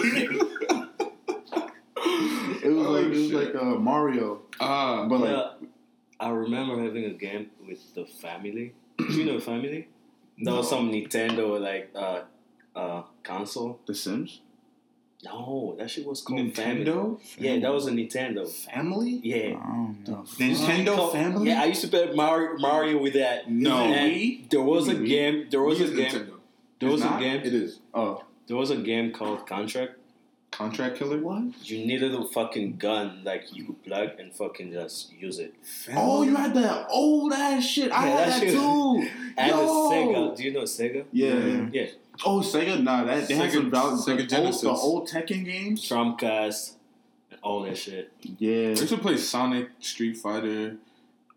It was Oh, like it was shit. like uh, Mario, Ah, but like I remember having a game with the family. Do you know family? That was No. some Nintendo like uh uh console. The Sims. No, that shit was called Family. Nintendo. Yeah, that was a Nintendo. Family. Yeah. don't know. Nintendo Called- Family. Yeah, I used to play Mario, Mario with that. No. And there was a game. There was Wii a game. Nintendo. There was It's a game. It is Oh, There was a game called Contract. Contract Killer. what? You needed a little fucking gun, like you could plug and fucking just use it. Oh, you had that old ass shit. I Yeah, had that that, too. And Yo. Sega. Do you know Sega? Yeah. Yeah. Oh, Sega. Nah, that they had Sega- some valid. Sega the old, Genesis. the old Tekken games. Dreamcast. And all that shit. Yeah. I used to play Sonic, Street Fighter,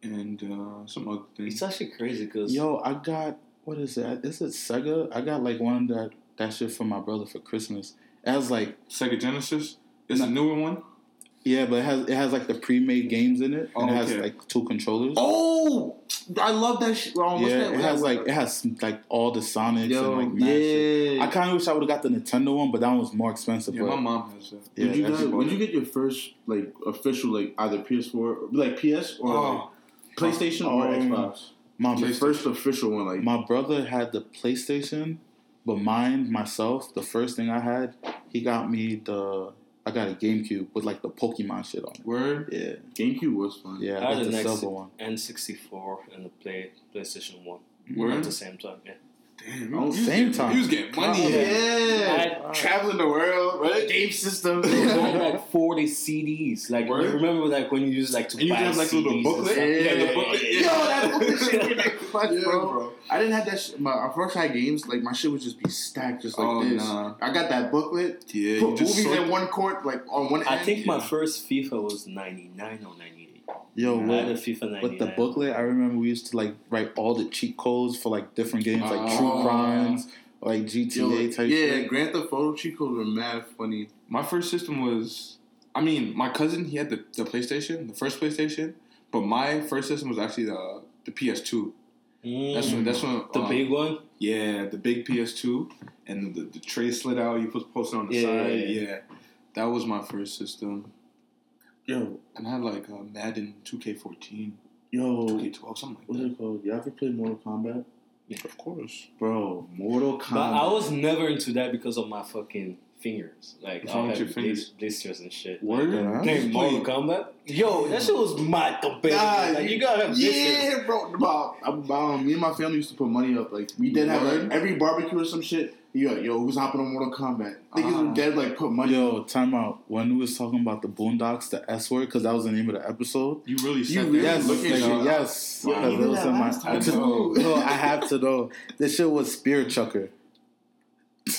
and uh, some other things. It's actually crazy because Yo, I got What is that? Is it Sega? I got like one that that shit for my brother for Christmas. It has like Sega Genesis. It's a newer one. yeah, but it has it has like the pre-made games in it, and Oh, it has like two controllers. Oh, I love that shit. Yeah, that? it has like it has like all the Sonics Yo, and like yeah. I kind of wish I would have got the Nintendo one, but that one was more expensive. Yeah, but my mom has that. yeah, did you guys, when did you get your first like official like either PS4 like PS or like, Oh, PlayStation or Um, Xbox? my first official one like my brother had the PlayStation, but mine myself, the first thing I had, he got me the I got a GameCube with like the Pokemon shit on it. word. Yeah, GameCube was fun. yeah, I I had the the next- silver one. N64 and the play PlayStation 1 Word. at the same time. Yeah. Damn. You was same getting- time. He was getting money. Yeah, I- traveling the world, Right? Game system. They like 40 CDs. Like, Word. you remember like when you used like to And you buy have, like, a little CDs booklet? and? Yeah, Yeah, the booklet. Yo, that booklet shit was like clutch, Yeah, bro. bro. I didn't have that. Shit. My our first had games like my shit would just be stacked just like Oh, this. nah. I got that booklet. Yeah, Put movies in one court, like on one. I end. think my first FIFA was 99 or 98. Yo, I had a with, FIFA 99. with the booklet, I remember we used to like write all the cheat codes for like different games, like Oh. True Crimes, or like Yo, GTA type yeah, shit. Grand Theft Auto cheat codes were mad funny. My first system was, I mean, my cousin he had the, the PlayStation, the first PlayStation, but my first system was actually the the PS2. Mm. That's when that's when the uh, big one? yeah the big PS2 and the, the tray slid out. You put post it on the Yeah, side. yeah, Yeah, yeah. that was my first system, Yo, and I had like uh, Madden 2K14. Yo, 2K12, something like what's that. it called? You ever play Mortal Kombat? Yeah, of course. Bro, Mortal Kombat. But Kombat. I was never into that because of my fucking fingers. Like I wrong with have your fingers? blisters and shit. Word? Yeah. Dang, Mortal Kombat? Yo, that shit was mad compared. Nah, like, you gotta have blisters. Yeah, bro. Bob, um, um, me and my family used to put money up. Like we did have like, every barbecue or some shit. You like, yo, who's hopping on Mortal Kombat? Niggas Ah. were dead. Like put money. Yo, time out. When we was talking about the Boondocks, the S word, because that was the name of the episode. You really said really that? Yes, look at nigga, you. yes. Yeah, because you it was in my- time, I just- No, I have to know. This shit was Spear Chucker.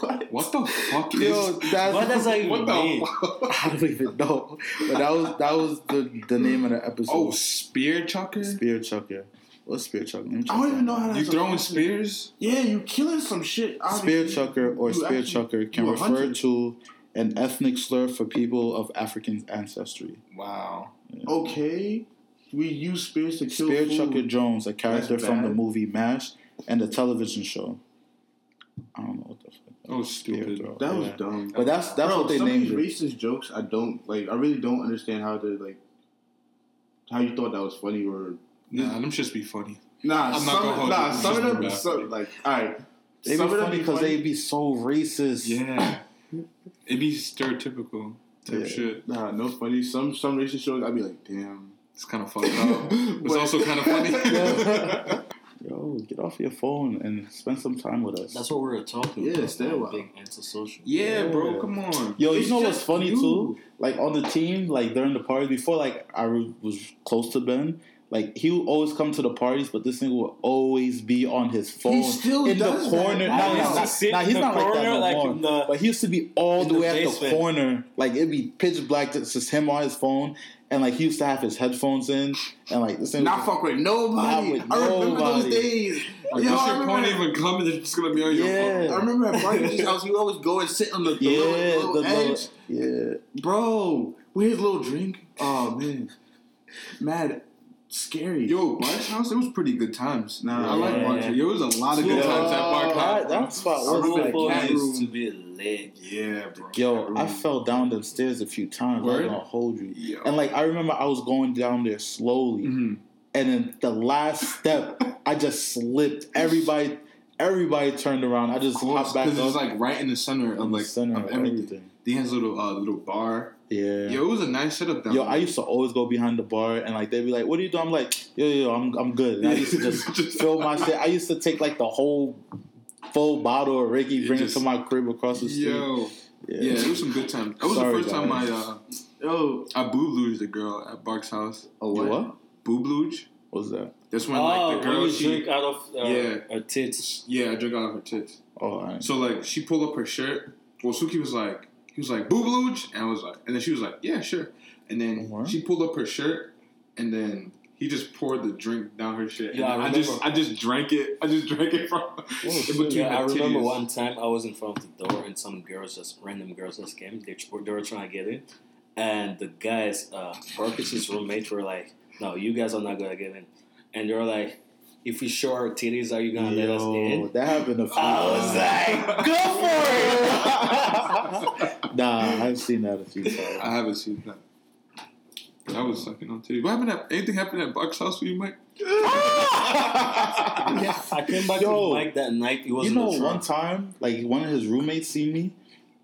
what? What the fuck is Yo, that's What does that even What mean? I don't even know. But that was that was the the name of the episode. Oh, spear chucker? Spear Chucker. What's Spear Chucker? Let me check I don't even know how You that's throwing a- spears? Yeah, you killing some shit. Spear. Chucker or You Spear actually- Chucker can refer to an ethnic slur for people of African ancestry. Wow. Okay, we use spears to kill Spear food. Chucker Jones, a character from the movie MASH and the television show. I don't know what the fuck. That was stupid. throw. That was dumb. But that's that's Bro, what they some named of it. these racist jokes, I don't like. I really don't understand how to like. How you thought that was funny or Nah, them just be funny. nah? I'm not some, gonna hold nah, you. some of Just them, be some, like all right. They be some of them funny because funny. they be so racist. Yeah. It'd be stereotypical type Yeah. shit. Nah, no funny. Some some racist shows, I'd be like, damn. It's kind of fucked up. It's also kind of funny. Yo, get off your phone and spend some time with us. That's what we were talking Yeah, about. stay a man, while. Being antisocial. yeah, Yeah. bro, come on. Yo, you know what's funny you. too? Like on the team, like during the party, before like I was close to Ben, like he would always come to the parties, but this nigga would always be on his phone He's still in the does that. corner. I Nah, used nah, to nah, sit nah, in he's the not like that corner, no like more. the- but he used to be all in the the way at the corner. Like it'd be pitch black, it's just him on his phone, and like he used to have his headphones in, and like this thing. Not fuck with nobody. Not with I remember those nobody. days. Like, Yo, this I shit won't remember, even come and it's just gonna be on your Yeah. phone. I remember at Barney's house, he would always go and sit on the, the yeah, little, the little little- edge. yeah. Bro, with his little drink. Oh man, mad, scary. Yo, Bart's house, it was pretty good times. Nah, I like yeah. Bart's. There was a lot of good Yo, times at Bart's house. that spot I was remember like cat room. to be lit. Yeah, bro. Yo, I fell down the stairs a few times. Word? I'm gonna hold you. Yo. And like I remember, I was going down there slowly, Mhm. and then the last step, I just slipped. Everybody, everybody turned around. I just Of hopped back because up. was like right in the center of like the center of of everything. everything. He has a little uh, little bar. Yeah. Yo, it was a nice setup down Yo, there. I used to always go behind the bar and like they'd be like, "What are you doing?" I'm like, "Yo, yo, I'm I'm good." And I used to just fill my shit. I used to take like the whole full bottle of Ricky, You bring just- it to my crib across the street. Yo, yeah, it was some good times. That was Sorry, the first time I guys. uh, Yo, I booblooged the girl at Bark's house. oh what? what? Boobluge. What was that? That's when oh, like the when girl you she drink out of uh, Yeah. her tits. yeah, I drank out of her tits. Oh, I So like she pulled up her shirt. Well, Suki was like, he was like boobluge, and I was like, and then she was like, yeah, sure. And then What? she pulled up her shirt, and then he just poured the drink down her shit. Yeah, and I I, just. I just drank it. I just drank it from in shit. between Yeah, I her remember one time I was in front of the door and some girls just random girls just came. They, they were trying to get in, and the guys, uh, Marcus's roommates were like, "No, you guys are not gonna get in," and they were like, "If we show our titties, are you gonna let us Yo, in?" that happened a few I was times. like, "Go for it!" Nah, I've seen that a few times. I haven't seen that. But I was sucking on titties. What happened at anything happened at Buck's house for you, Mike? yeah, I came back Yo, to Mike that night. He was you know, one time, like one of his roommates seen me,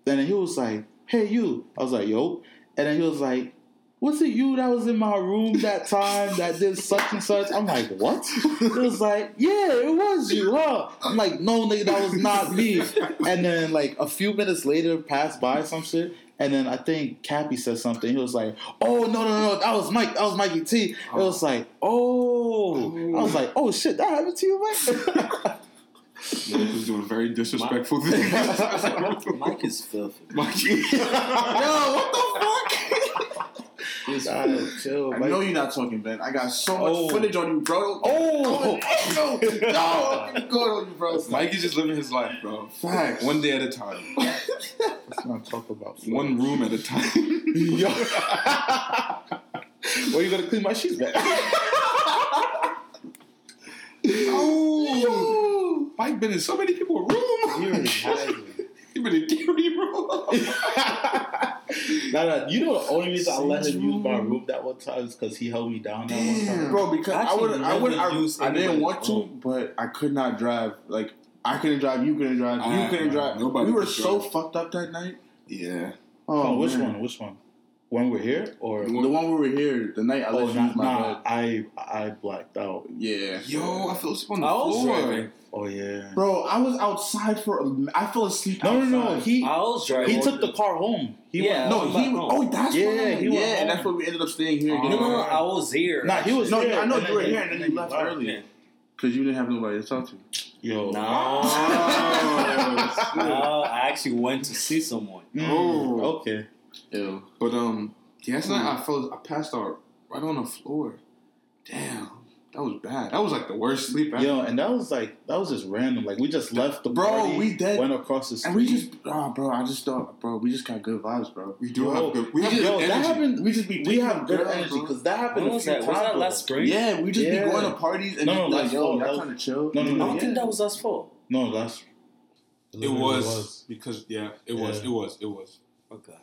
then he was like, "Hey, you." I was like, "Yo," and then he was like, "Was it you that was in my room that time that did such and such?" I'm like, "What?" It was like, "Yeah, it was you, huh?" I'm like, "No, nigga, that was not me." And then like a few minutes later, passed by some shit. And then I think Cappy said something. He was like, "Oh no no no, that was Mike. That was Mikey T." It was like, "Oh," I was like, "Oh shit, that happened to you, Mike." Mike was doing a very disrespectful things. Mike is filthy. Mike. Yo, what the fuck? He's God, chill, I Mike. know you're not talking, Ben. I got so much Oh. footage on you, bro. Oh. no, no, no, I'm good on you, bro. Mike is just living his life, bro. Facts. One day at a time. Let's not talk about food. One room at a time. Yo. Where you gonna clean my sheets back? oh, Mike been in so many people's room. You already had it. He been in Gary room. Nah, nah, you know the only reason I let him use my room? room that one time is because he held me down that one time. bro. Because I Actually, would, I would, I, use I didn't want to, room. but I could not drive. Like I couldn't drive, you couldn't drive, you ah, couldn't drive. nobody we were so drive. fucked up that night. Yeah. Oh, which man. one? Which one? When we're here or? The one we were here, the night I Oh, let you nah, use my nah, bed. I I blacked out. Yeah. Yo, I fell asleep on the I was floor. driving. Oh yeah. Bro, I was outside for. a- I fell asleep. No, no, no. He I was driving. he took the car home. He Yeah. went, No, he. home. Oh, that's Yeah, what he went Yeah, and home. that's why we ended up staying here. Getting No, no, no, I was here. Nah, he was No, here, I know and you were then- here, and then you left left. early Yeah. because you didn't have nobody to talk to. Yo. No. No, I actually went to see someone. Mm, Oh. okay. Ew. But um, yeah, last night I fell. I passed out right on the floor. Damn, that was bad. That was like the worst sleep ever. Yo, and that was like that was just random. Like we just left the Bro, party, we dead- went across the street. And we just, oh, bro, I just thought, bro, we just got good vibes, bro. we do Yo, have good. We have yo, good that energy. happened. We just be We have good girls, energy because that happened was that? Was that last spring? Yeah, we just Yeah. be going to parties and No, just no, be like, yo, fall, y'all was- trying to chill. No, no, I no. don't Yeah. think that was us four. No, that's It was, because yeah, it was. It was. It was. Okay.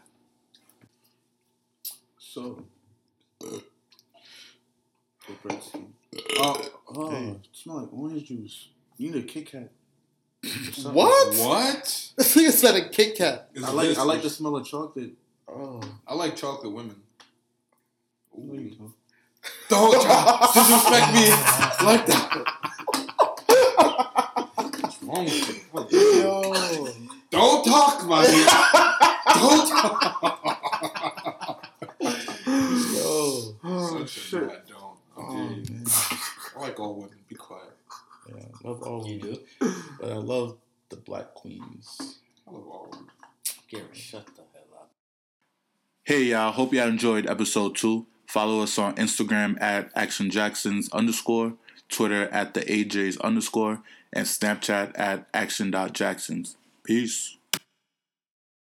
So, oh, oh, Hey. it smell like orange juice. You need a Kit Kat. What? What? This nigga said a Kit Kat. Is I like, this- I like the smell of chocolate. oh. I like chocolate women. No, you don't. Don't disrespect me like that. What's wrong with you? Yo. Don't talk, my nigga. Don't talk. Yo. Oh, Such shit. bad don't. Oh, I like all women. Be quiet. Yeah, I love all You women, do? but I love the black queens. I love all women. Gary, shut the hell up. Hey y'all, hope y'all enjoyed episode two. Follow us on Instagram at Action Jacksons underscore, Twitter at the AJs underscore, and Snapchat at action.jacksons. Peace.